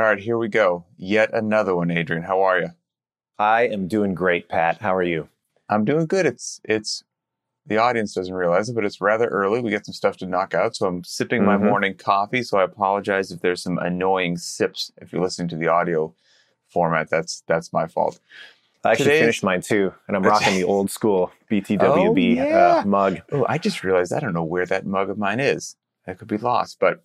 All right, here we go. Yet another one, Adrian. How are you? I am doing great, Pat. How are you? I'm doing good. It's it's the audience doesn't realize it, but it's rather early. We got some stuff to knock out, so I'm sipping my Mhm. morning coffee. So I apologize if there's some annoying sips if you're listening to the audio format. That's that's my fault. I actually Today's- finished mine too, and I'm rocking the old school BTWB Oh, yeah. uh, mug. Oh, I just realized I don't know where that mug of mine is. That could be lost. But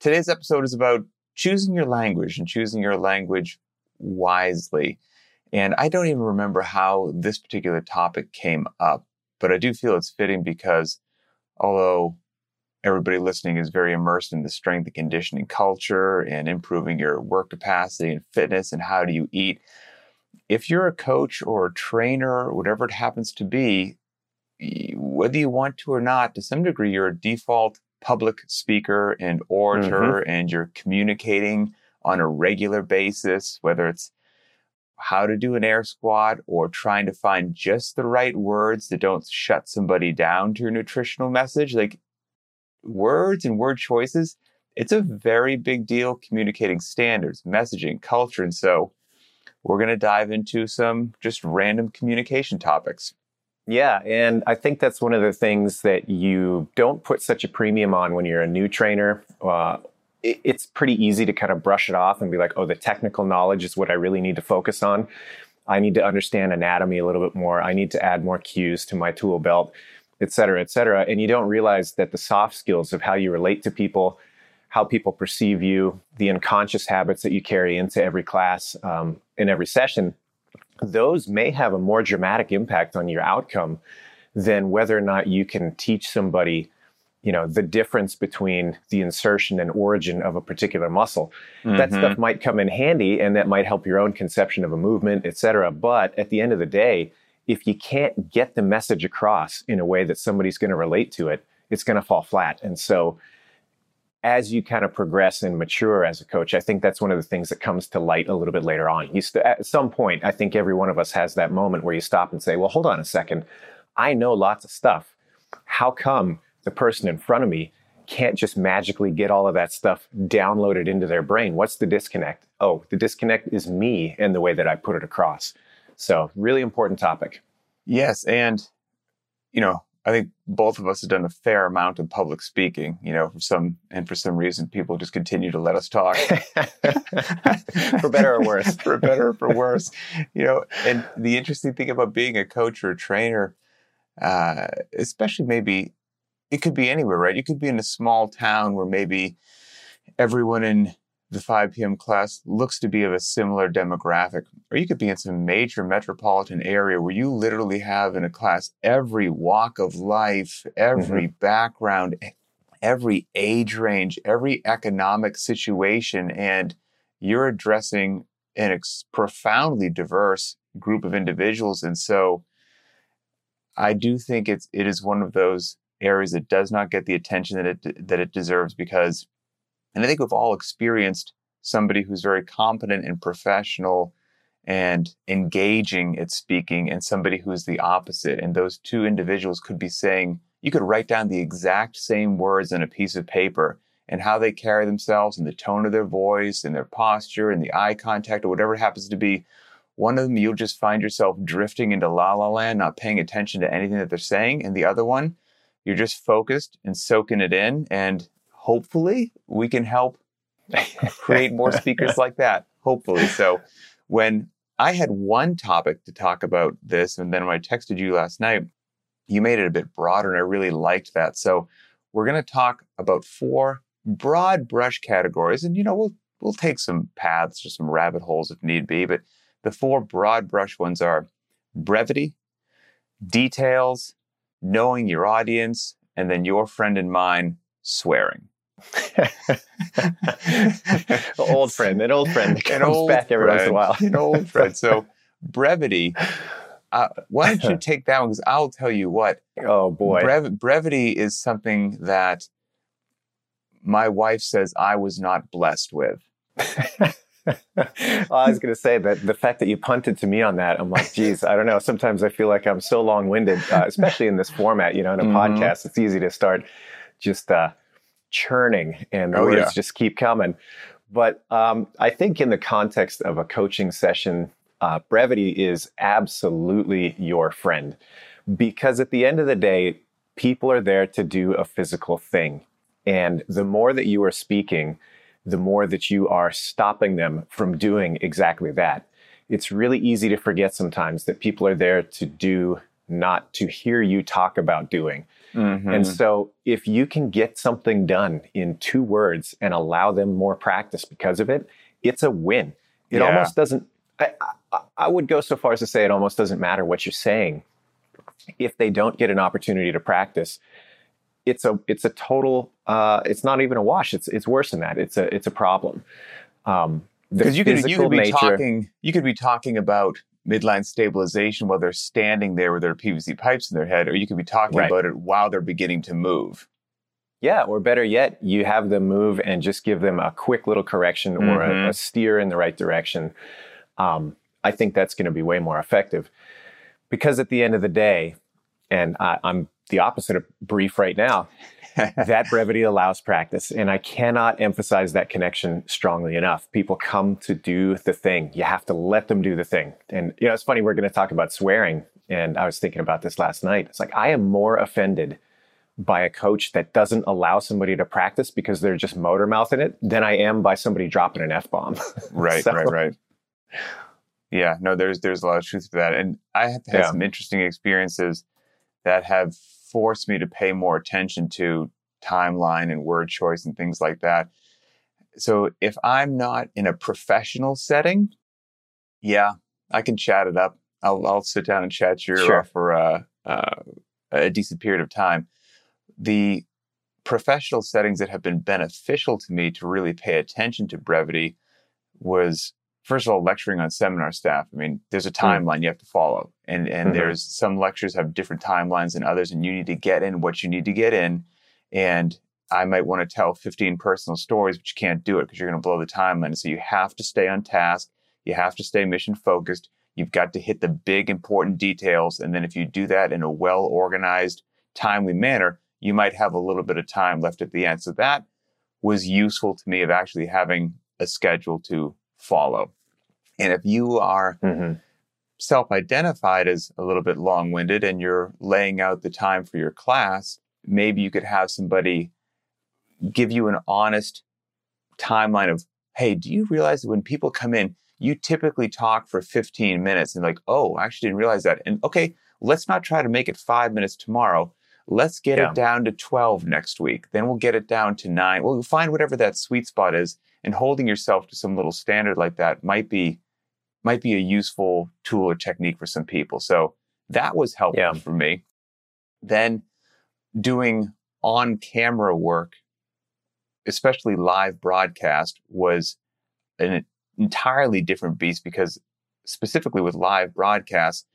today's episode is about choosing your language and choosing your language wisely. And I don't even remember how this particular topic came up, but I do feel it's fitting because although everybody listening is very immersed in the strength and conditioning culture and improving your work capacity and fitness and how do you eat, if you're a coach or a trainer whatever it happens to be, whether you want to or not, to some degree, you're a default public speaker and orator, mm-hmm. and you're communicating on a regular basis, whether it's how to do an air squat or trying to find just the right words that don't shut somebody down to your nutritional message. Like words and word choices, it's a very big deal communicating standards, messaging, culture. And so we're going to dive into some just random communication topics. Yeah, and I think that's one of the things that you don't put such a premium on when you're a new trainer. Uh, it- it's pretty easy to kind of brush it off and be like, oh, the technical knowledge is what I really need to focus on. I need to understand anatomy a little bit more. I need to add more cues to my tool belt, et cetera, et cetera. And you don't realize that the soft skills of how you relate to people, how people perceive you, the unconscious habits that you carry into every class, um, in every session, those may have a more dramatic impact on your outcome than whether or not you can teach somebody you know the difference between the insertion and origin of a particular muscle. That Mhm. stuff might come in handy and that might help your own conception of a movement et cetera. But at the end of the day if you can't get the message across in a way that somebody's going to relate to it it's going to fall flat. And so as you kind of progress and mature as a coach, I think that's one of the things that comes to light a little bit later on. You st- at some point, I think every one of us has that moment where you stop and say, well, hold on a second. I know lots of stuff. How come the person in front of me can't just magically get all of that stuff downloaded into their brain? What's the disconnect? Oh, the disconnect is me and the way that I put it across. So, really important topic. Yes, and you know, I think both of us have done a fair amount of public speaking. You know, for some and for some reason, people just continue to let us talk, For better or worse. for better or for worse. You know, and the interesting thing about being a coach or a trainer, uh, especially maybe it could be anywhere, right? You could be in a small town where maybe everyone in the 5 p.m. class looks to be of a similar demographic, or you could be in some major metropolitan area where you literally have in a class every walk of life, every mm-hmm. background, e- every age range, every economic situation, and you're addressing an ex- profoundly diverse group of individuals. And so I do think it's it is one of those areas that does not get the attention that it that it deserves because and I think we've all experienced somebody who's very competent and professional and engaging at speaking and somebody who's the opposite. And those two individuals could be saying, you could write down the exact same words on a piece of paper and how they carry themselves and the tone of their voice and their posture and the eye contact or whatever it happens to be. One of them, you'll just find yourself drifting into la la land, not paying attention to anything that they're saying. And the other one, you're just focused and soaking it in. And hopefully we can help create more speakers like that. Hopefully. So when I had one topic to talk about this, and then when I texted you last night, you made it a bit broader, and I really liked that. So we're going to talk about four broad brush categories, and you know we'll we'll take some paths or some rabbit holes if need be, but the four broad brush ones are brevity, details, knowing your audience, and then your friend and mine, swearing. old friend, an old friend that An comes old back every once in a friend, while. An old friend. So brevity. Uh, why don't you take that one? Because I'll tell you what. Oh boy. brev- brevity is something that my wife says I was not blessed with. I was going to say that the fact that you punted to me on that, I'm like, geez, I don't know. Sometimes I feel like I'm so long winded, uh, especially in this format. You know, in a Mhm. podcast, it's easy to start just uh, churning and Oh, words yeah. just keep coming. But um, I think in the context of a coaching session, uh, brevity is absolutely your friend because at the end of the day, people are there to do a physical thing. And the more that you are speaking, the more that you are stopping them from doing exactly that. It's really easy to forget sometimes that people are there to do, not to hear you talk about doing. Mm-hmm. And so, if you can get something done in two words and allow them more practice because of it, it's a win. It yeah. almost doesn't, I, I, I would go so far as to say it almost doesn't matter what you're saying if they don't get an opportunity to practice it's a it's a total uh, it's not even a wash it's it's worse than that it's a it's a problem um, because you could you could be nature, talking you could be talking about midline stabilization while they're standing there with their PVC pipes in their head or you could be talking right. about it while they're beginning to move yeah or better yet you have them move and just give them a quick little correction mm-hmm. or a, mm-hmm. a, steer in the right direction um, I think that's going to be way more effective because at the end of the day, and I, I'm the opposite of brief right now. that brevity allows practice. And I cannot emphasize that connection strongly enough. People come to do the thing. You have to let them do the thing. And, you know, it's funny, we're going to talk about swearing. And I was thinking about this last night. It's like, I am more offended by a coach that doesn't allow somebody to practice because they're just motor mouthing it than I am by somebody dropping an F bomb. right, so, right, right. Yeah, no, there's there's a lot of truth to that, and I have had yeah. some interesting experiences that have forced me to pay more attention to timeline and word choice and things like that. So if I'm not in a professional setting, yeah, I can chat it up. I'll I'll sit down and chat your sure. for uh, uh, a decent period of time. The professional settings that have been beneficial to me to really pay attention to brevity was first of all, lecturing on seminar staff. I mean, there's a hmm. timeline you have to follow, and and mm-hmm. there's some lectures have different timelines than others, and you need to get in what you need to get in. And I might want to tell 15 personal stories, but you can't do it because you're going to blow the timeline. So you have to stay on task. You have to stay mission focused. You've got to hit the big important details, and then if you do that in a well organized, timely manner, you might have a little bit of time left at the end. So that was useful to me of actually having a schedule to follow. And if you are mm-hmm. self identified as a little bit long winded and you're laying out the time for your class, maybe you could have somebody give you an honest timeline of, hey, do you realize that when people come in, you typically talk for 15 minutes and like, oh, I actually didn't realize that. And okay, let's not try to make it five minutes tomorrow. Let's get yeah. it down to 12 next week. Then we'll get it down to nine. We'll find whatever that sweet spot is and holding yourself to some little standard like that might be might be a useful tool or technique for some people. So that was helpful yeah. for me. Then doing on camera work, especially live broadcast, was an entirely different beast because specifically with live broadcasts,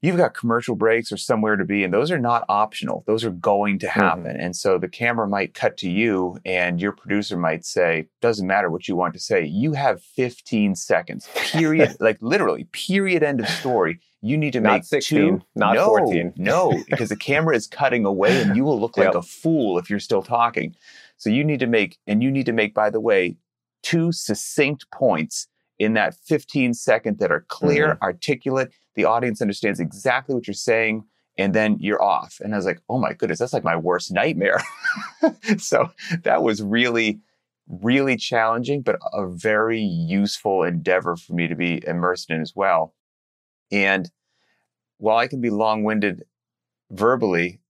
you've got commercial breaks or somewhere to be, and those are not optional. Those are going to mm-hmm. happen. Mm-hmm. And so the camera might cut to you, and your producer might say, doesn't matter what you want to say, you have 15 seconds, period. like literally, period, end of story. You need to not make 16, two, not no, 14. no, because the camera is cutting away and you will look like yep. a fool if you're still talking. So you need to make, and you need to make, by the way, two succinct points in that 15 second that are clear, mm-hmm. articulate. The audience understands exactly what you're saying, and then you're off. And I was like, oh my goodness, that's like my worst nightmare. so that was really, really challenging, but a very useful endeavor for me to be immersed in as well. And while I can be long winded verbally,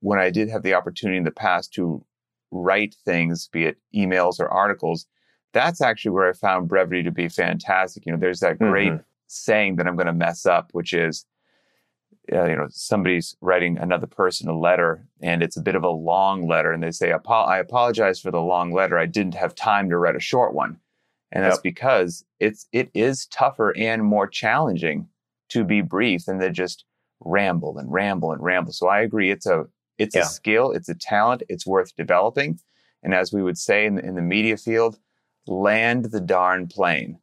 when I did have the opportunity in the past to write things, be it emails or articles, that's actually where I found brevity to be fantastic. You know, there's that great mm-hmm. saying that I'm going to mess up, which is, uh, you know, somebody's writing another person a letter and it's a bit of a long letter. And they say, I apologize for the long letter. I didn't have time to write a short one. And that's yep. because it's, it is tougher and more challenging to be brief than to just ramble and ramble and ramble. So I agree. It's a, it's yeah. a skill. It's a talent. It's worth developing. And as we would say in, in the media field, land the darn plane.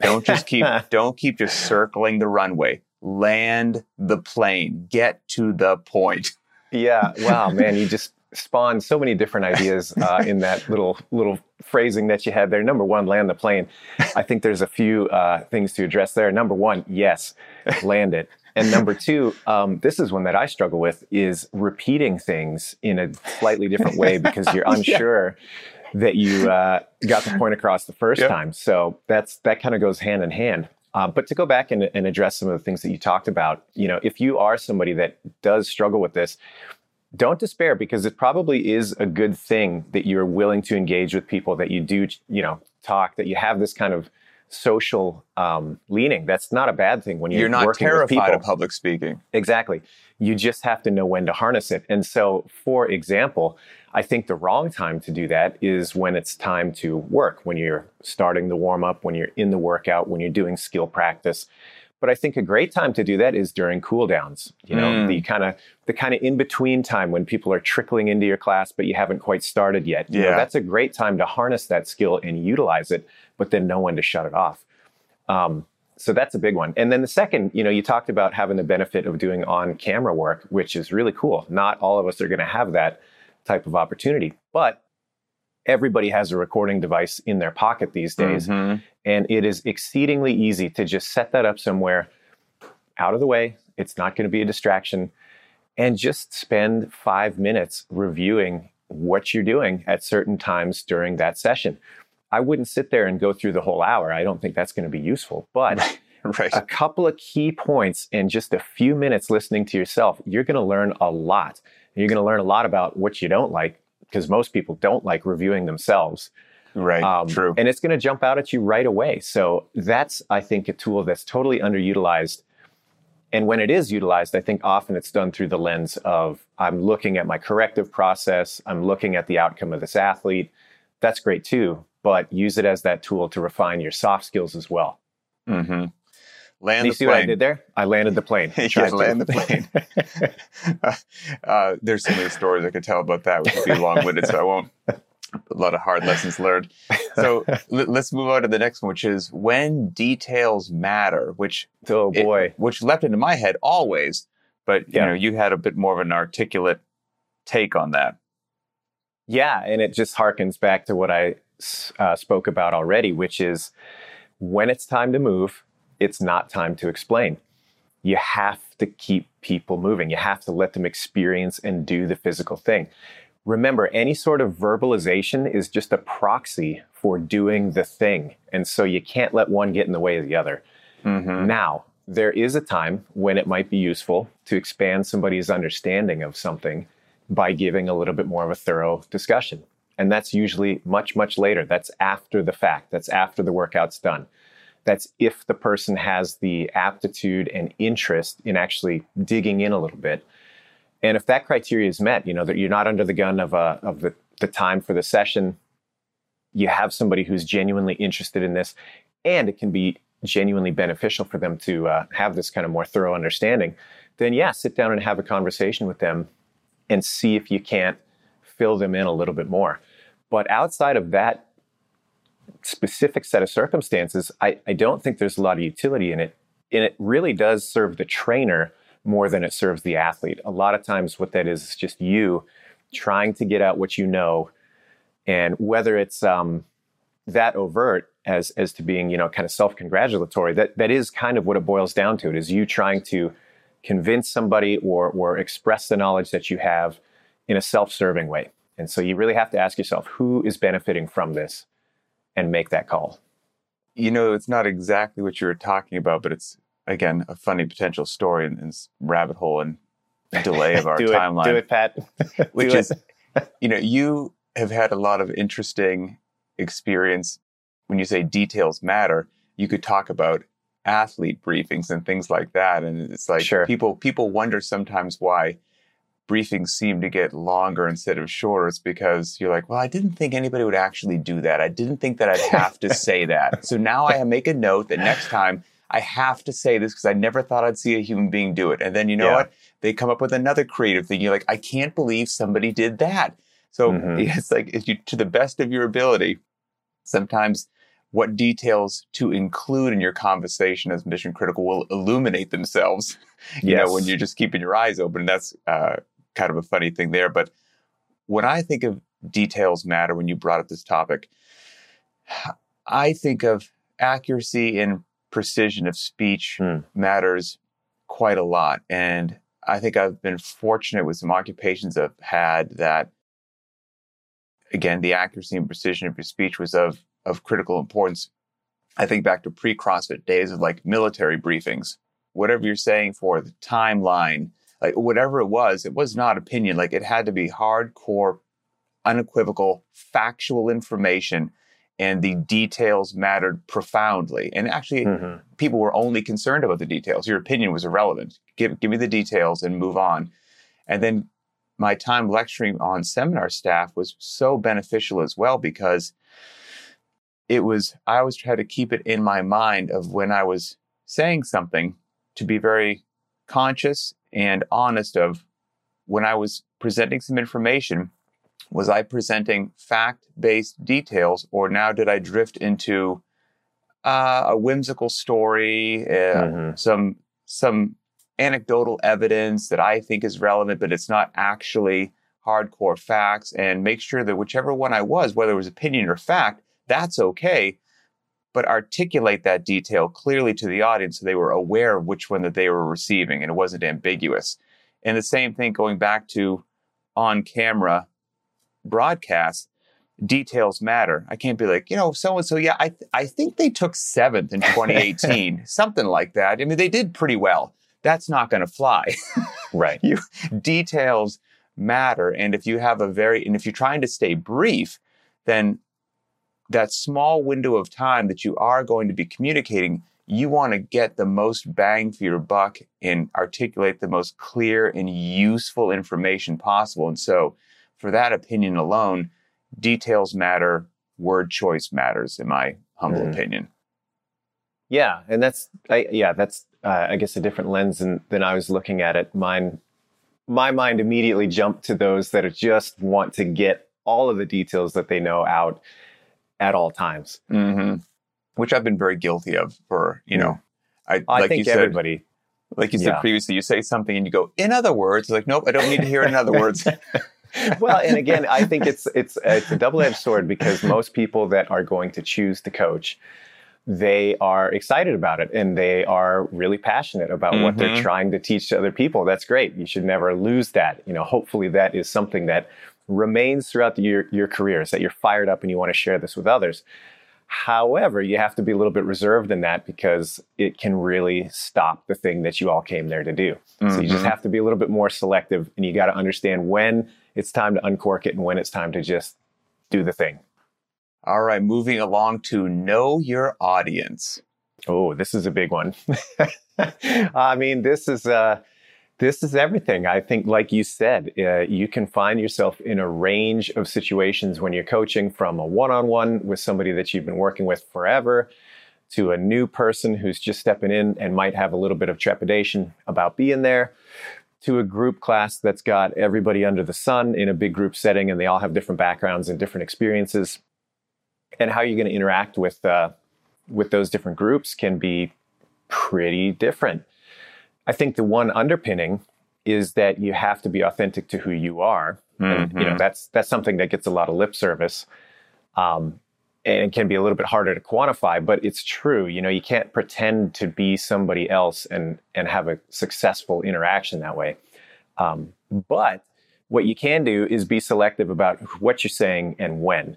Don't just keep don't keep just circling the runway. Land the plane. Get to the point. yeah. Wow, man, you just spawned so many different ideas uh, in that little little phrasing that you had there. Number one, land the plane. I think there's a few uh, things to address there. Number one, yes, land it. And number two, um, this is one that I struggle with is repeating things in a slightly different way because you're unsure yeah. That you uh, got the point across the first yep. time. So that's that kind of goes hand in hand. Uh, but to go back and, and address some of the things that you talked about, you know, if you are somebody that does struggle with this, don't despair because it probably is a good thing that you're willing to engage with people, that you do, you know, talk, that you have this kind of social um, leaning. That's not a bad thing when you're, you're not terrified of public speaking. Exactly. You just have to know when to harness it. And so, for example, I think the wrong time to do that is when it's time to work, when you're starting the warm up, when you're in the workout, when you're doing skill practice. But I think a great time to do that is during cool downs. You know, mm. the kind of the kind of in between time when people are trickling into your class, but you haven't quite started yet. You yeah. know, that's a great time to harness that skill and utilize it, but then know when to shut it off. Um, so that's a big one. And then the second, you know, you talked about having the benefit of doing on camera work, which is really cool. Not all of us are going to have that type of opportunity, but everybody has a recording device in their pocket these days. Mm-hmm. And it is exceedingly easy to just set that up somewhere out of the way. It's not going to be a distraction. And just spend five minutes reviewing what you're doing at certain times during that session. I wouldn't sit there and go through the whole hour. I don't think that's going to be useful. But right. a couple of key points in just a few minutes listening to yourself, you're going to learn a lot. You're going to learn a lot about what you don't like because most people don't like reviewing themselves. Right. Um, True. And it's going to jump out at you right away. So that's, I think, a tool that's totally underutilized. And when it is utilized, I think often it's done through the lens of I'm looking at my corrective process, I'm looking at the outcome of this athlete. That's great too, but use it as that tool to refine your soft skills as well. Mm-hmm. Land you see plane. what I did there? I landed the plane. yeah, land the plane. uh, uh, there's so many stories I could tell about that, which would be long-winded, so I won't. A lot of hard lessons learned. So l- let's move on to the next one, which is when details matter. Which oh boy, it, which leapt into my head always, but you yeah. know, you had a bit more of an articulate take on that. Yeah, and it just harkens back to what I uh, spoke about already, which is when it's time to move, it's not time to explain. You have to keep people moving. You have to let them experience and do the physical thing. Remember, any sort of verbalization is just a proxy for doing the thing. And so you can't let one get in the way of the other. Mm-hmm. Now, there is a time when it might be useful to expand somebody's understanding of something by giving a little bit more of a thorough discussion. And that's usually much, much later. That's after the fact, that's after the workout's done. That's if the person has the aptitude and interest in actually digging in a little bit. And if that criteria is met, you know, that you're not under the gun of, a, uh, of the, the time for the session, you have somebody who's genuinely interested in this, and it can be genuinely beneficial for them to uh, have this kind of more thorough understanding, then yeah, sit down and have a conversation with them and see if you can't fill them in a little bit more. But outside of that specific set of circumstances, I, I don't think there's a lot of utility in it. And it really does serve the trainer more than it serves the athlete. A lot of times, what that is is just you trying to get out what you know, and whether it's um, that overt as as to being you know kind of self congratulatory, that that is kind of what it boils down to. It is you trying to convince somebody or or express the knowledge that you have in a self serving way. And so you really have to ask yourself who is benefiting from this and make that call. You know, it's not exactly what you were talking about, but it's again a funny potential story in this rabbit hole and delay of our do timeline. It, do it, Pat. which is, you know, you have had a lot of interesting experience. When you say details matter, you could talk about athlete briefings and things like that, and it's like sure. people people wonder sometimes why briefings seem to get longer instead of shorter, it's because you're like, well, I didn't think anybody would actually do that. I didn't think that I'd have to say that. So now I make a note that next time I have to say this because I never thought I'd see a human being do it. And then you know yeah. what? They come up with another creative thing. You're like, I can't believe somebody did that. So mm-hmm. it's like, if you, to the best of your ability, sometimes what details to include in your conversation as mission critical will illuminate themselves. You yes. know, when you're just keeping your eyes open. That's uh, kind of a funny thing there. But when I think of details matter, when you brought up this topic, I think of accuracy and precision of speech Hmm. matters quite a lot. And I think I've been fortunate with some occupations I've had that, again, the accuracy and precision of your speech was of, of critical importance. I think back to pre CrossFit days of like military briefings, whatever you're saying for the timeline, like whatever it was, it was not opinion. Like it had to be hardcore, unequivocal, factual information. And the details mattered profoundly. And actually, Mhm. people were only concerned about the details. Your opinion was irrelevant. Give, give me the details and move on. And then my time lecturing on seminar staff was so beneficial as well because it was, I always try to keep it in my mind of when I was saying something to be very conscious and honest of when I was presenting some information. Was I presenting fact based details, or now did I drift into uh, a whimsical story, uh, Mhm. some some anecdotal evidence that I think is relevant, but it's not actually hardcore facts, and make sure that whichever one I was, whether it was opinion or fact, that's okay. But articulate that detail clearly to the audience so they were aware of which one that they were receiving and it wasn't ambiguous. And the same thing going back to on camera broadcasts, details matter. I can't be like, you know, so and so, yeah, I, th- I think they took seventh in 2018, something like that. I mean, they did pretty well. That's not going to fly. Right. details matter. And if you have a very, and if you're trying to stay brief, then that small window of time that you are going to be communicating, you want to get the most bang for your buck and articulate the most clear and useful information possible. And so, for that opinion alone, details matter, word choice matters, in my humble Mhm. opinion. Yeah, and that's I, yeah, that's uh, I guess a different lens than, than I was looking at it. Mine, my mind immediately jumped to those that are just want to get all of the details that they know out at all times. hmm Which I've been very guilty of for, you know, I, I like think you said, everybody. like you said Yeah. previously, you say something and you go, in other words, like, nope, I don't need to hear it in other words. well, and again, I think it's it's it's a double edged sword because most people that are going to choose to coach, they are excited about it and they are really passionate about what they're Mhm. trying to teach to other people. That's great. You should never lose that. You know, hopefully that is something that remains throughout the, your your career, is that you're fired up and you want to share this with others. However, you have to be a little bit reserved in that because it can really stop the thing that you all came there to do. So you just Mhm. have to be a little bit more selective and you got to understand when it's time to uncork it and when it's time to just do the thing. All right, moving along to know your audience. Oh, this is a big one. I mean, this is uh, this is everything. I think, like you said, uh, you can find yourself in a range of situations when you're coaching, from a one-on-one with somebody that you've been working with forever, to a new person who's just stepping in and might have a little bit of trepidation about being there, to a group class that's got everybody under the sun in a big group setting, and they all have different backgrounds and different experiences. And how you're going to interact with uh, with those different groups can be pretty different. I think the one underpinning is that you have to be authentic to who you are. And you know, Mhm. that's that's something that gets a lot of lip service. Um, and it can be a little bit harder to quantify, but it's true. You know, you can't pretend to be somebody else and and have a successful interaction that way. Um, but what you can do is be selective about what you're saying and when.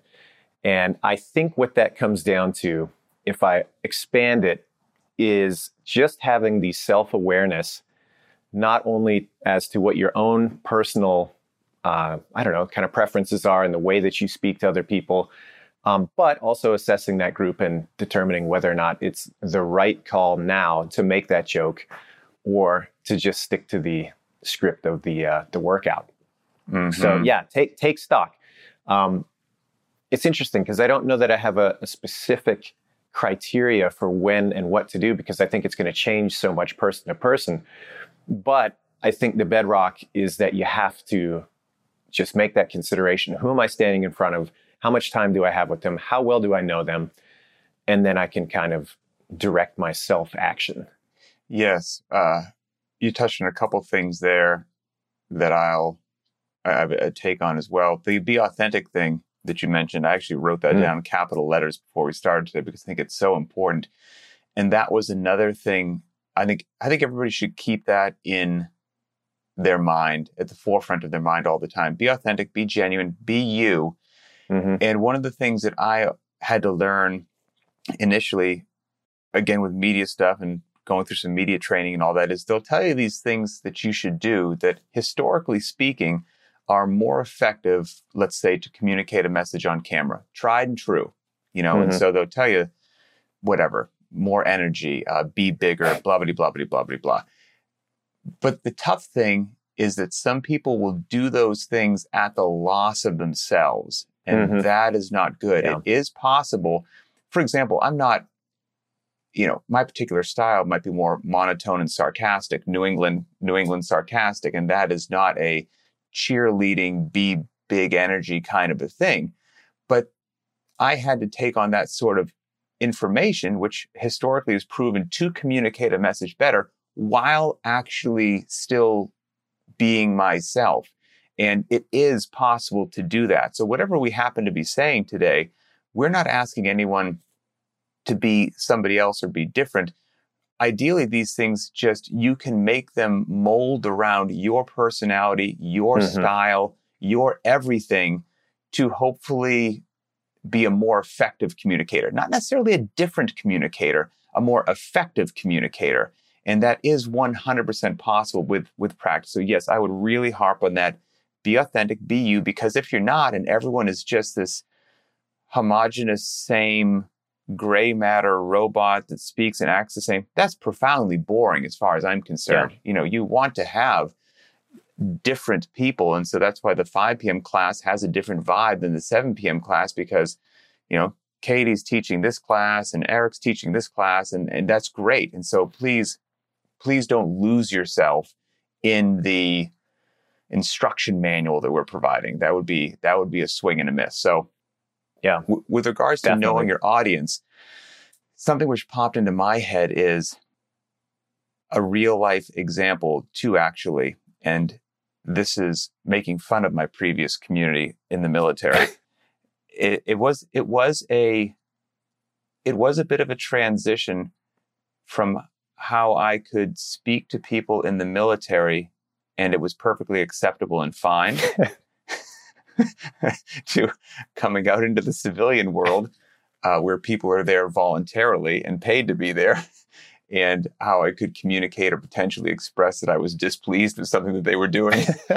And I think what that comes down to, if I expand it, is just having the self awareness, not only as to what your own personal, uh, I don't know, kind of preferences are and the way that you speak to other people, um, but also assessing that group and determining whether or not it's the right call now to make that joke or to just stick to the script of the uh, the workout. So Mhm. yeah, take take stock. Um, it's interesting because I don't know that I have a, a specific criteria for when and what to do because I think it's going to change so much person to person. But I think the bedrock is that you have to just make that consideration. Who am I standing in front of? How much time do I have with them? How well do I know them? And then I can kind of direct my self action. Yes, uh, you touched on a couple things there that I'll I take on as well. The be authentic thing that you mentioned, I actually wrote that mm. down capital letters before we started today because I think it's so important. And that was another thing. I think I think everybody should keep that in their mind at the forefront of their mind all the time. Be authentic, be genuine, be you. Mm-hmm. And one of the things that I had to learn initially, again with media stuff and going through some media training and all that, is they'll tell you these things that you should do that historically speaking are more effective, let's say, to communicate a message on camera. Tried and true, you know, mm-hmm. and so they'll tell you whatever, more energy, uh, be bigger, blah, blah, blah, blah, blah, blah, blah. But the tough thing is that some people will do those things at the loss of themselves. And mm-hmm. that is not good. Yeah. It is possible. For example, I'm not, you know, my particular style might be more monotone and sarcastic, New England, New England sarcastic. And that is not a cheerleading, be big energy kind of a thing. But I had to take on that sort of information, which historically is proven to communicate a message better while actually still being myself. And it is possible to do that. So, whatever we happen to be saying today, we're not asking anyone to be somebody else or be different. Ideally, these things just, you can make them mold around your personality, your mm-hmm. style, your everything to hopefully be a more effective communicator. Not necessarily a different communicator, a more effective communicator. And that is 100% possible with, with practice. So, yes, I would really harp on that. Be authentic, be you, because if you're not, and everyone is just this homogenous, same gray matter robot that speaks and acts the same, that's profoundly boring as far as I'm concerned. Yeah. You know, you want to have different people. And so that's why the 5 p.m. class has a different vibe than the 7 p.m. class because, you know, Katie's teaching this class and Eric's teaching this class, and, and that's great. And so please please don't lose yourself in the instruction manual that we're providing. That would be that would be a swing and a miss. So, yeah, w- with regards to Definitely. knowing your audience, something which popped into my head is a real life example too, actually, and this is making fun of my previous community in the military. it, it was it was a it was a bit of a transition from how I could speak to people in the military and it was perfectly acceptable and fine to coming out into the civilian world uh, where people are there voluntarily and paid to be there. And how I could communicate or potentially express that I was displeased with something that they were doing.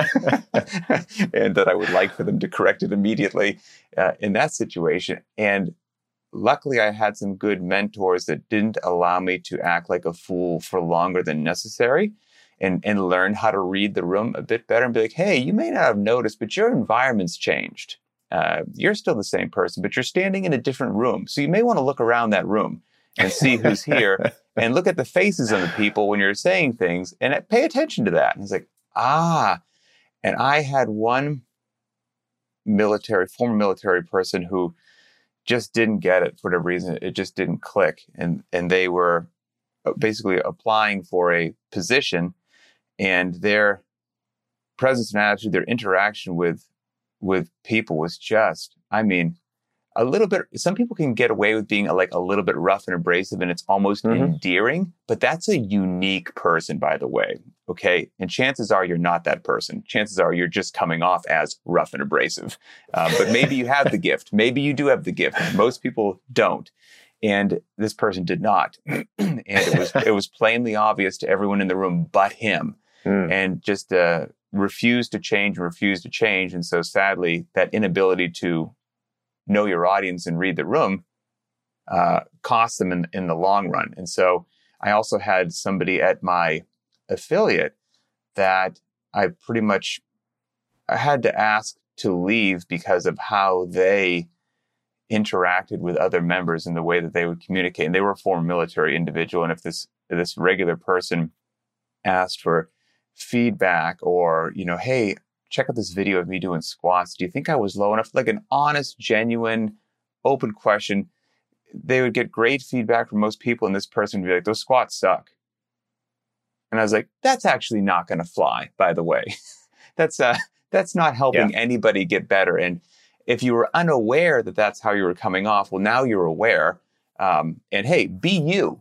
And that I would like for them to correct it immediately uh, in that situation. And luckily I had some good mentors that didn't allow me to act like a fool for longer than necessary and, and learn how to read the room a bit better and be like, hey, you may not have noticed, but your environment's changed. Uh, you're still the same person, but you're standing in a different room. So you may want to look around that room and see who's here and look at the faces of the people when you're saying things and pay attention to that. And it's like, ah. And I had one military, former military person who just didn't get it for whatever reason. It just didn't click. And, and they were uh, basically applying for a position and their presence and attitude, their interaction with, with people was just, I mean, a little bit some people can get away with being like a little bit rough and abrasive and it's almost mm-hmm. endearing but that's a unique person by the way okay? And chances are you're not that person. Chances are you're just coming off as rough and abrasive. Uh, but maybe you have the gift. Maybe you do have the gift. Most people don't. And this person did not. And it was it was plainly obvious to everyone in the room but him mm. and just uh, to change and refused to change and so sadly that inability to know your audience and read the room uh, cost them in, in the long run. And so I also had somebody at my affiliate that I pretty much I had to ask to leave because of how they interacted with other members and the way that they would communicate. And they were a former military individual. And if this this regular person asked for feedback or, you know, hey, check out this video of me doing squats. Do you think I was low enough? Like an honest, genuine, open question. They would get great feedback from most people, and this person would be like, those squats suck. And I was like, that's actually not going to fly, by the way. that's, uh, that's not helping anybody get better. And if you were unaware that that's how you were coming off, well, now you're aware. Um, and hey, be you.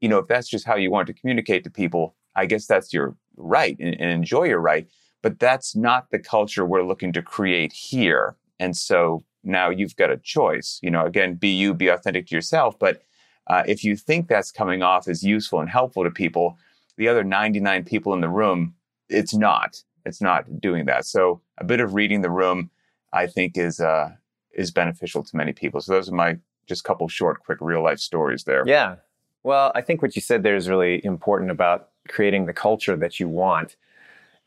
You know, if that's just how you want to communicate to people, I guess that's your right and, and enjoy your right. But that's not the culture we're looking to create here. And so now you've got a choice. You know, again, be you, be authentic to yourself. But uh, if you think that's coming off as useful and helpful to people, the other 99 people in the room, it's not. It's not doing that. So a bit of reading the room, I think, is uh, is beneficial to many people. So those are my just couple short, quick, real life stories there. Yeah. Well, I think what you said there is really important about creating the culture that you want.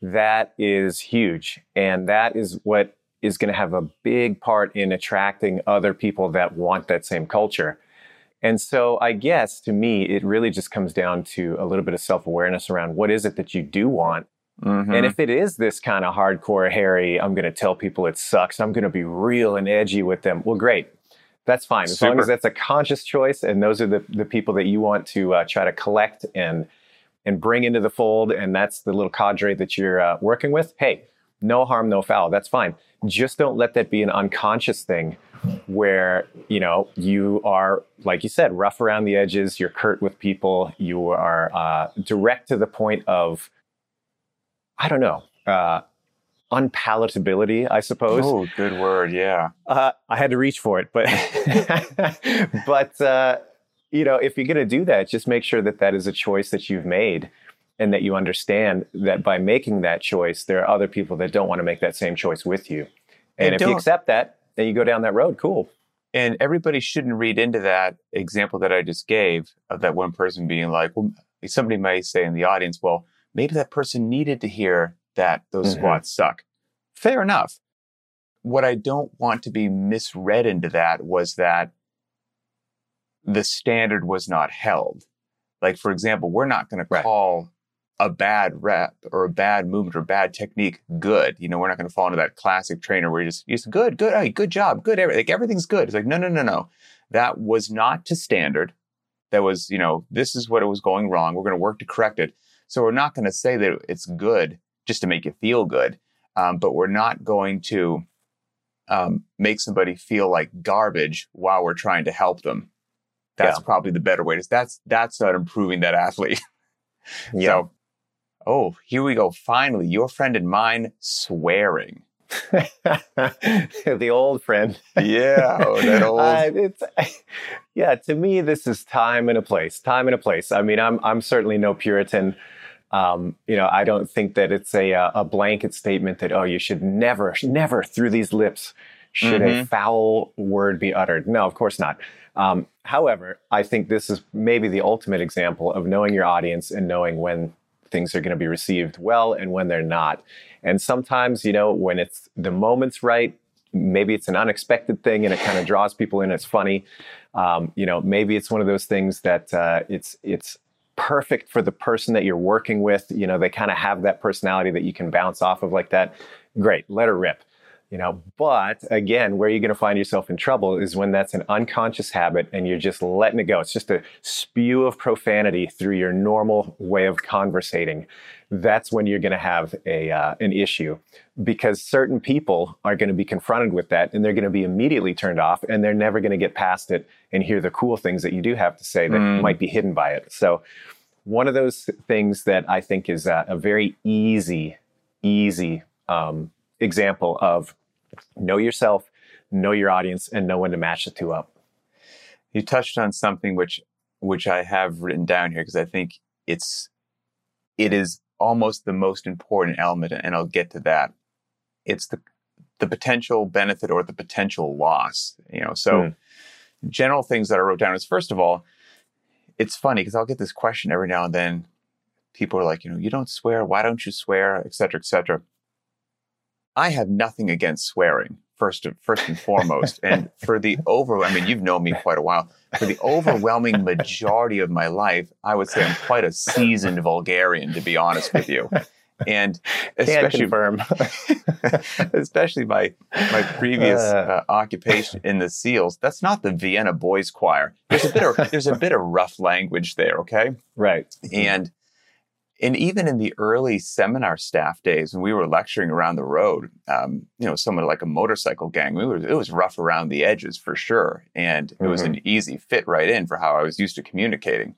That is huge, and that is what is going to have a big part in attracting other people that want that same culture. And so I guess to me, it really just comes down to a little bit of self awareness around what is it that you do want. Mm-hmm. And if it is this kind of hardcore, hairy, I'm going to tell people it sucks, I'm going to be real and edgy with them, well, great. That's fine. As Super. long as that's a conscious choice and those are the, the people that you want to uh, try to collect and and bring into the fold, and that's the little cadre that you're uh, working with, hey, no harm, no foul. That's fine. Just don't let that be an unconscious thing where, you know, you are, like you said, rough around the edges, you're curt with people, you are uh, direct to the point of, I don't know, uh, unpalatability, I suppose. Oh, good word. Yeah. Uh, I had to reach for it, but, but, uh, you know, if you're going to do that, just make sure that that is a choice that you've made and that you understand that by making that choice, there are other people that don't want to make that same choice with you. And, and if you accept that, then you go down that road. Cool. And everybody shouldn't read into that example that I just gave of that one person being like, well, somebody might say in the audience, well, maybe that person needed to hear that those mm-hmm. squats suck. Fair enough. What I don't want to be misread into that was that the standard was not held. Like, for example, we're not going to call a bad rep or a bad movement or bad technique good. You know, we're not going to fall into that classic trainer where you just, you just good, good, hey, good job, good, everything, like everything's good. It's like, no, no, no, no. That was not to standard. That was, you know, this is what it was going wrong. We're going to work to correct it. So we're not going to say that it's good just to make you feel good. Um, but we're not going to um, make somebody feel like garbage while we're trying to help them. That's yeah. probably the better way. To, that's that's not improving that athlete. yeah. So Oh, here we go. Finally, your friend and mine swearing. the old friend. Yeah, oh, that old. Uh, it's, yeah, to me, this is time and a place. Time and a place. I mean, I'm I'm certainly no Puritan. Um, you know, I don't think that it's a a blanket statement that oh, you should never, never through these lips should mm-hmm. a foul word be uttered. No, of course not. Um, however, I think this is maybe the ultimate example of knowing your audience and knowing when things are going to be received well and when they're not. And sometimes, you know, when it's the moment's right, maybe it's an unexpected thing and it kind of draws people in. It's funny. Um, you know, maybe it's one of those things that uh, it's it's perfect for the person that you're working with. You know, they kind of have that personality that you can bounce off of like that. Great, let her rip you know? But again where you're going to find yourself in trouble is when that's an unconscious habit and you're just letting it go. It's just a spew of profanity through your normal way of conversating. That's when you're going to have a uh, an issue because certain people are going to be confronted with that and they're going to be immediately turned off and they're never going to get past it and hear the cool things that you do have to say that mm. might be hidden by it. So one of those things that i think is a, a very easy easy um, example of know yourself, know your audience, and know when to match the two up. You touched on something which which I have written down here because I think it's it is almost the most important element, and I'll get to that. It's the the potential benefit or the potential loss. You know, so mm. general things that I wrote down is first of all, it's funny because I'll get this question every now and then. People are like, you know, you don't swear. Why don't you swear? Et cetera, et cetera. I have nothing against swearing first first and foremost. and for the over, I mean, you've known me quite a while. For the overwhelming majority of my life, I would say I'm quite a seasoned vulgarian, to be honest with you. And especially, especially my my previous uh, uh, occupation in the SEALs, that's not the Vienna Boys Choir. There's a bit of there's a bit of rough language there, okay? Right. And and even in the early seminar staff days when we were lecturing around the road, um, you know, someone like a motorcycle gang, we it was rough around the edges for sure. And it mm-hmm. was an easy fit right in for how I was used to communicating.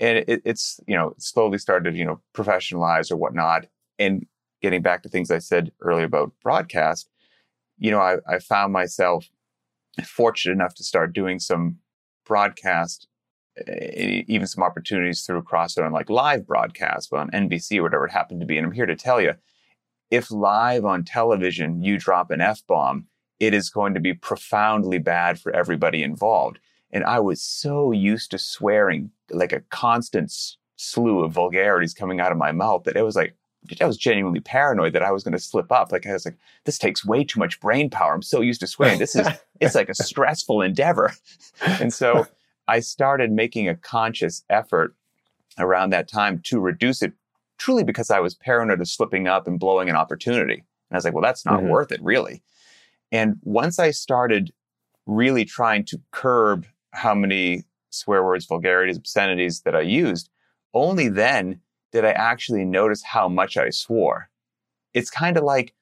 And it, it's, you know, slowly started, you know, professionalize or whatnot. And getting back to things I said earlier about broadcast, you know, I, I found myself fortunate enough to start doing some broadcast even some opportunities through CrossFit on like live broadcasts on NBC or whatever it happened to be. And I'm here to tell you, if live on television you drop an F bomb, it is going to be profoundly bad for everybody involved. And I was so used to swearing like a constant slew of vulgarities coming out of my mouth that it was like, I was genuinely paranoid that I was going to slip up. Like I was like, this takes way too much brain power. I'm so used to swearing. This is, it's like a stressful endeavor. And so I started making a conscious effort around that time to reduce it truly because I was paranoid of slipping up and blowing an opportunity. And I was like, well, that's not mm-hmm. worth it, really. And once I started really trying to curb how many swear words, vulgarities, obscenities that I used, only then did I actually notice how much I swore. It's kind of like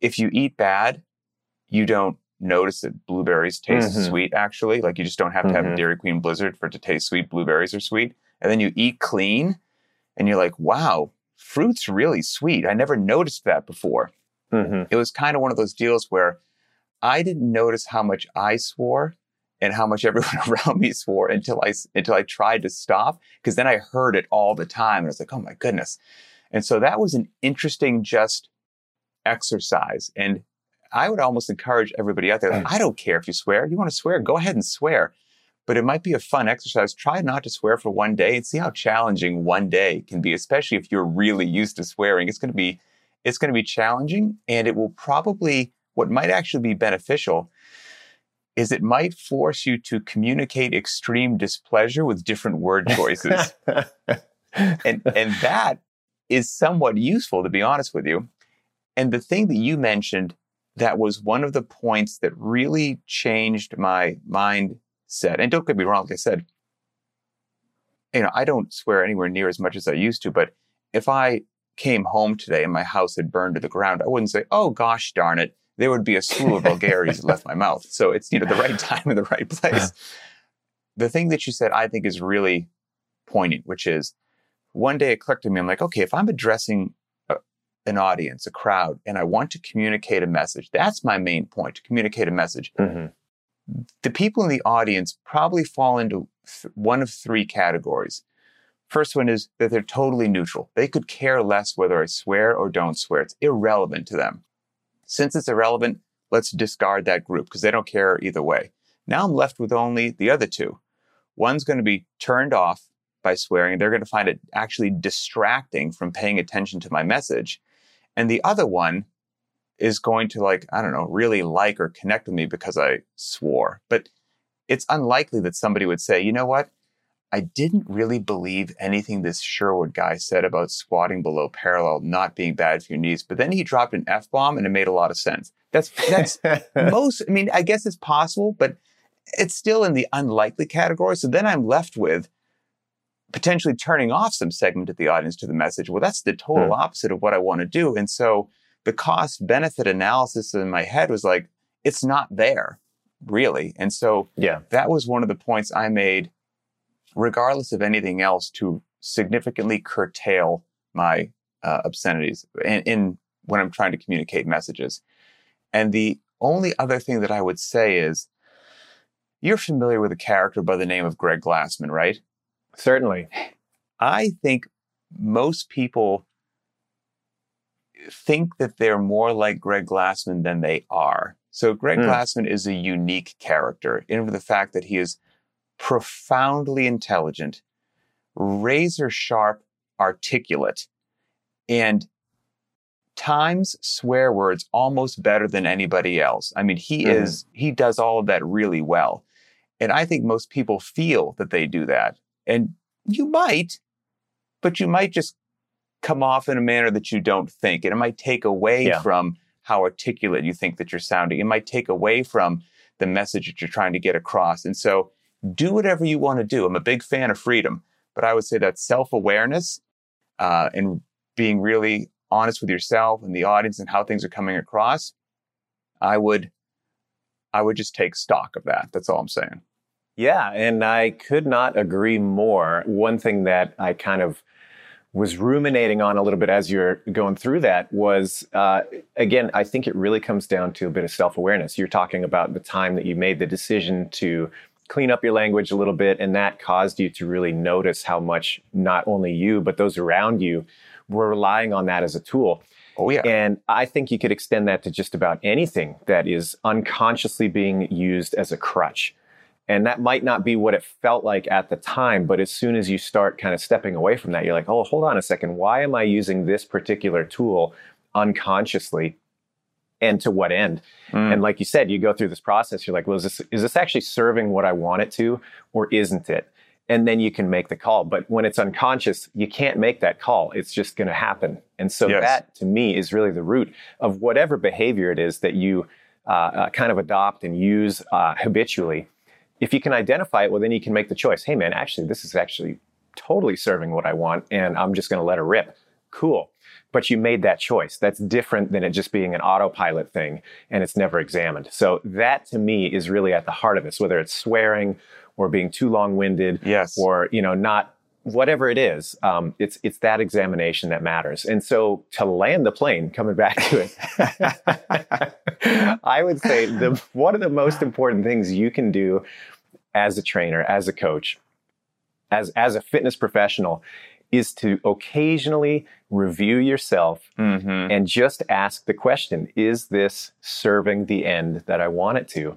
if you eat bad, you don't notice that blueberries taste mm-hmm. sweet actually. Like you just don't have to have mm-hmm. a Dairy Queen Blizzard for it to taste sweet. Blueberries are sweet. And then you eat clean and you're like, wow, fruit's really sweet. I never noticed that before. Mm-hmm. It was kind of one of those deals where I didn't notice how much I swore and how much everyone around me swore until I until I tried to stop because then I heard it all the time and I was like, oh my goodness. And so that was an interesting just exercise. And I would almost encourage everybody out there. Like, mm. I don't care if you swear. You want to swear? Go ahead and swear. But it might be a fun exercise. Try not to swear for one day and see how challenging one day can be, especially if you're really used to swearing. It's going to be, it's going to be challenging and it will probably, what might actually be beneficial is it might force you to communicate extreme displeasure with different word choices. and, and that is somewhat useful, to be honest with you. And the thing that you mentioned that was one of the points that really changed my mindset. And don't get me wrong, like I said, you know, I don't swear anywhere near as much as I used to, but if I came home today and my house had burned to the ground, I wouldn't say, oh gosh darn it. There would be a slew of vulgarities left my mouth. So it's, you know, the right time in the right place. the thing that you said I think is really poignant, which is one day it clicked to me. I'm like, okay, if I'm addressing an audience, a crowd, and I want to communicate a message. That's my main point to communicate a message. Mm-hmm. The people in the audience probably fall into th- one of three categories. First one is that they're totally neutral. They could care less whether I swear or don't swear. It's irrelevant to them. Since it's irrelevant, let's discard that group because they don't care either way. Now I'm left with only the other two. One's going to be turned off by swearing. They're going to find it actually distracting from paying attention to my message. And the other one is going to like, I don't know, really like or connect with me because I swore. But it's unlikely that somebody would say, you know what? I didn't really believe anything this Sherwood guy said about squatting below parallel not being bad for your knees. But then he dropped an F bomb and it made a lot of sense. That's that's most I mean, I guess it's possible, but it's still in the unlikely category. So then I'm left with potentially turning off some segment of the audience to the message. Well, that's the total hmm. opposite of what I want to do. And so the cost benefit analysis in my head was like, it's not there really. And so yeah. that was one of the points I made, regardless of anything else, to significantly curtail my uh, obscenities in, in when I'm trying to communicate messages. And the only other thing that I would say is, you're familiar with a character by the name of Greg Glassman, right? Certainly. I think most people think that they're more like Greg Glassman than they are. So Greg mm. Glassman is a unique character in the fact that he is profoundly intelligent, razor sharp, articulate, and times swear words almost better than anybody else. I mean, he mm. is, he does all of that really well. And I think most people feel that they do that. And you might, but you might just come off in a manner that you don't think. And it might take away yeah. from how articulate you think that you're sounding. It might take away from the message that you're trying to get across. And so do whatever you want to do. I'm a big fan of freedom, but I would say that self awareness uh, and being really honest with yourself and the audience and how things are coming across, I would I would just take stock of that. That's all I'm saying. Yeah, and I could not agree more. One thing that I kind of was ruminating on a little bit as you're going through that was uh, again i think it really comes down to a bit of self-awareness. You're talking about the time that you made the decision to clean up your language a little bit and that caused you to really notice how much not only you but those around you were relying on that as a tool. Oh yeah. And i think you could extend that to just about anything that is unconsciously being used as a crutch and that might not be what it felt like at the time, but as soon as you start kind of stepping away from that, you're like, oh, hold on a second. Why am I using this particular tool unconsciously? And to what end? Mm. And like you said, you go through this process, you're like, well, is this, is this actually serving what I want it to, or isn't it? And then you can make the call. But when it's unconscious, you can't make that call. It's just going to happen. And so yes. that to me is really the root of whatever behavior it is that you uh, uh, kind of adopt and use uh, habitually if you can identify it, well, then you can make the choice. Hey, man, actually, this is actually totally serving what I want, and I'm just going to let it rip. Cool. But you made that choice. That's different than it just being an autopilot thing and it's never examined. So that to me is really at the heart of this, whether it's swearing or being too long-winded yes. or, you know, not whatever it is, um, it's it's that examination that matters. And so to land the plane, coming back to it, I would say the one of the most important things you can do as a trainer, as a coach, as as a fitness professional, is to occasionally review yourself mm-hmm. and just ask the question: Is this serving the end that I want it to?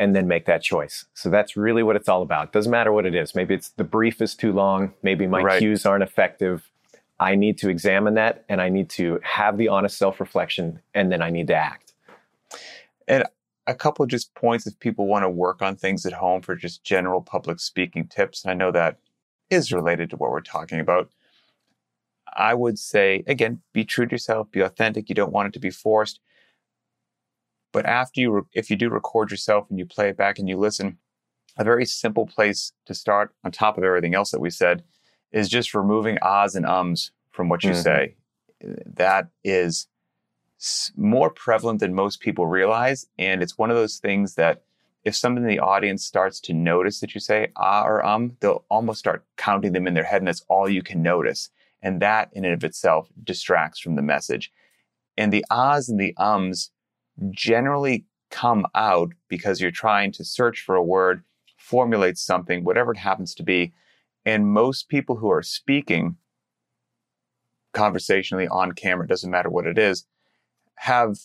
and then make that choice. So that's really what it's all about. Doesn't matter what it is. Maybe it's the brief is too long. Maybe my right. cues aren't effective. I need to examine that and I need to have the honest self reflection and then I need to act. And a couple of just points if people want to work on things at home for just general public speaking tips. And I know that is related to what we're talking about. I would say, again, be true to yourself, be authentic. You don't want it to be forced. But after you, re- if you do record yourself and you play it back and you listen, a very simple place to start on top of everything else that we said is just removing ahs and ums from what you mm-hmm. say. That is more prevalent than most people realize. And it's one of those things that if someone in the audience starts to notice that you say ah or um, they'll almost start counting them in their head and that's all you can notice. And that in and of itself distracts from the message. And the ahs and the ums generally come out because you're trying to search for a word, formulate something, whatever it happens to be. And most people who are speaking conversationally on camera, doesn't matter what it is, have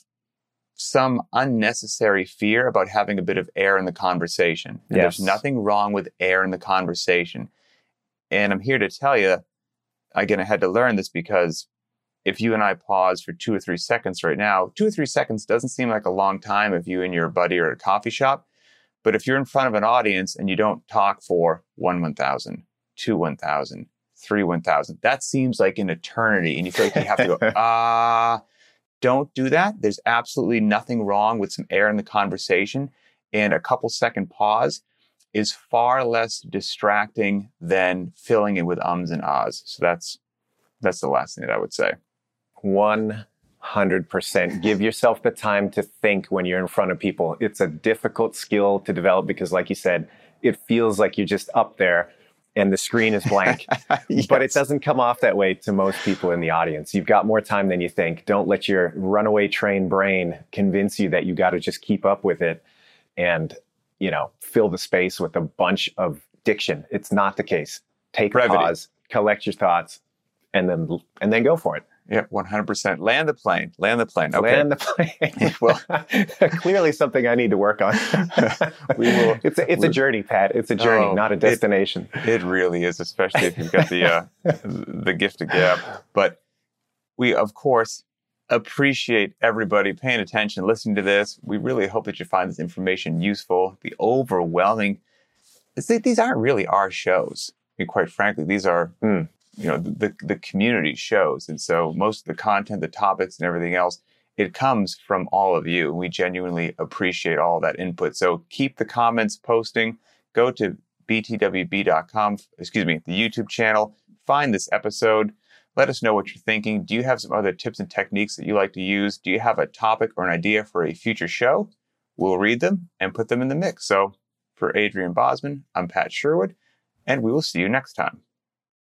some unnecessary fear about having a bit of air in the conversation. Yes. There's nothing wrong with air in the conversation. And I'm here to tell you, again, I had to learn this because if you and I pause for two or three seconds right now, two or three seconds doesn't seem like a long time if you and your buddy are at a coffee shop. But if you're in front of an audience and you don't talk for one 1,000, two 1,000, three 1,000, that seems like an eternity. And you feel like you have to go, ah, uh, don't do that. There's absolutely nothing wrong with some air in the conversation. And a couple second pause is far less distracting than filling it with ums and ahs. So that's that's the last thing that I would say. 100%. Give yourself the time to think when you're in front of people. It's a difficult skill to develop because, like you said, it feels like you're just up there and the screen is blank. yes. But it doesn't come off that way to most people in the audience. You've got more time than you think. Don't let your runaway train brain convince you that you got to just keep up with it and, you know, fill the space with a bunch of diction. It's not the case. Take Brevity. a pause, collect your thoughts, and then and then go for it. Yeah, one hundred percent. Land the plane. Land the plane. Okay. Land the plane. well, clearly something I need to work on. we will. It's a, it's a journey, Pat. It's a journey, oh, not a destination. It, it, really is, especially if you've got the uh, the gift of gab. But we, of course, appreciate everybody paying attention, listening to this. We really hope that you find this information useful. The overwhelming, these aren't really our shows. I mean, quite frankly, these are. Mm you know the the community shows and so most of the content the topics and everything else it comes from all of you we genuinely appreciate all that input so keep the comments posting go to btwb.com excuse me the youtube channel find this episode Let us know what you're thinking. Do you have some other tips and techniques that you like to use? Do you have a topic or an idea for a future show? We'll read them and put them in the mix. So, for Adrian Bozman, I'm Pat Sherwood, and we will see you next time.